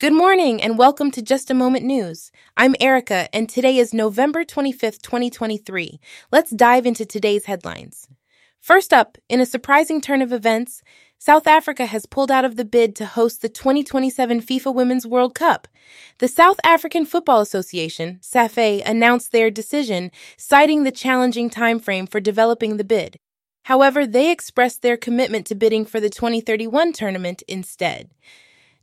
Good morning and welcome to Just a Moment News. I'm Erica and today is November 25th, 2023. Let's dive into today's headlines. First up, in a surprising turn of events, South Africa has pulled out of the bid to host the 2027 FIFA Women's World Cup. The South African Football Association, SAFA, announced their decision, citing the challenging timeframe for developing the bid. However, they expressed their commitment to bidding for the 2031 tournament instead.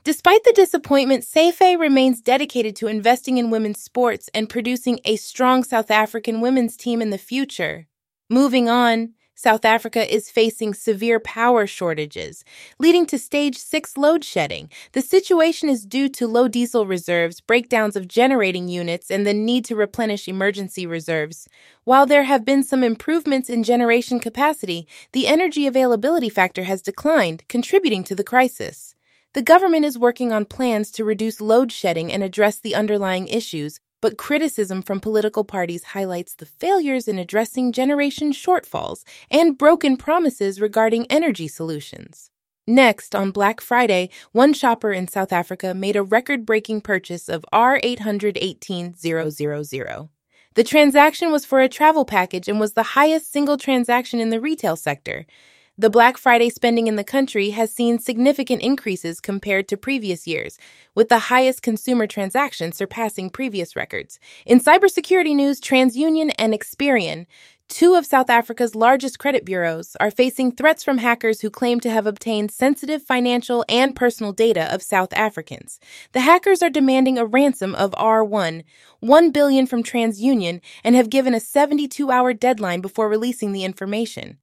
Despite the disappointment, SAFA remains dedicated to investing in women's sports and producing a strong South African women's team in the future. Moving on, South Africa is facing severe power shortages, leading to stage 6 load shedding. The situation is due to low diesel reserves, breakdowns of generating units, and the need to replenish emergency reserves. While there have been some improvements in generation capacity, the energy availability factor has declined, contributing to the crisis. The government is working on plans to reduce load shedding and address the underlying issues, but criticism from political parties highlights the failures in addressing generation shortfalls and broken promises regarding energy solutions. Next, on Black Friday, one shopper in South Africa made a record breaking purchase of R818000. The transaction was for a travel package and was the highest single transaction in the retail sector. The Black Friday spending in the country has seen significant increases compared to previous years, with the highest consumer transactions surpassing previous records. In cybersecurity news, TransUnion and Experian, two of South Africa's largest credit bureaus, are facing threats from hackers who claim to have obtained sensitive financial and personal data of South Africans. The hackers are demanding a ransom of R1, 1 billion from TransUnion, and have given a 72-hour deadline before releasing the information.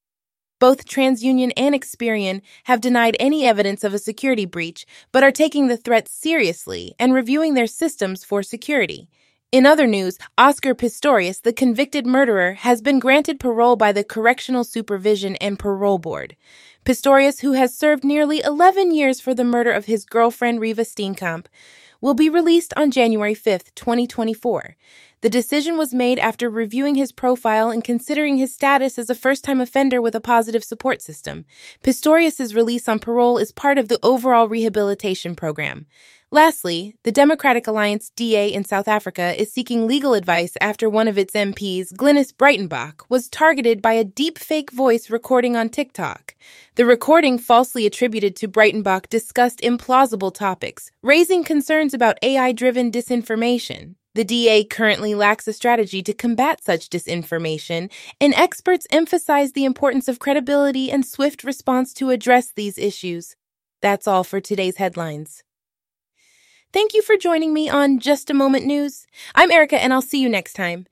Both TransUnion and Experian have denied any evidence of a security breach, but are taking the threat seriously and reviewing their systems for security. In other news, Oscar Pistorius, the convicted murderer, has been granted parole by the Correctional Supervision and Parole Board. Pistorius, who has served nearly 11 years for the murder of his girlfriend Reeva Steenkamp, will be released on January 5, 2024. The decision was made after reviewing his profile and considering his status as a first time offender with a positive support system. Pistorius' release on parole is part of the overall rehabilitation program. Lastly, the Democratic Alliance DA in South Africa is seeking legal advice after one of its MPs, Glynis Breytenbach, was targeted by a deep-fake voice recording on TikTok. The recording, falsely attributed to Breytenbach, discussed implausible topics, raising concerns about AI driven disinformation. The DA currently lacks a strategy to combat such disinformation, and experts emphasize the importance of credibility and swift response to address these issues. That's all for today's headlines. Thank you for joining me on Just a Moment News. I'm Erica, and I'll see you next time.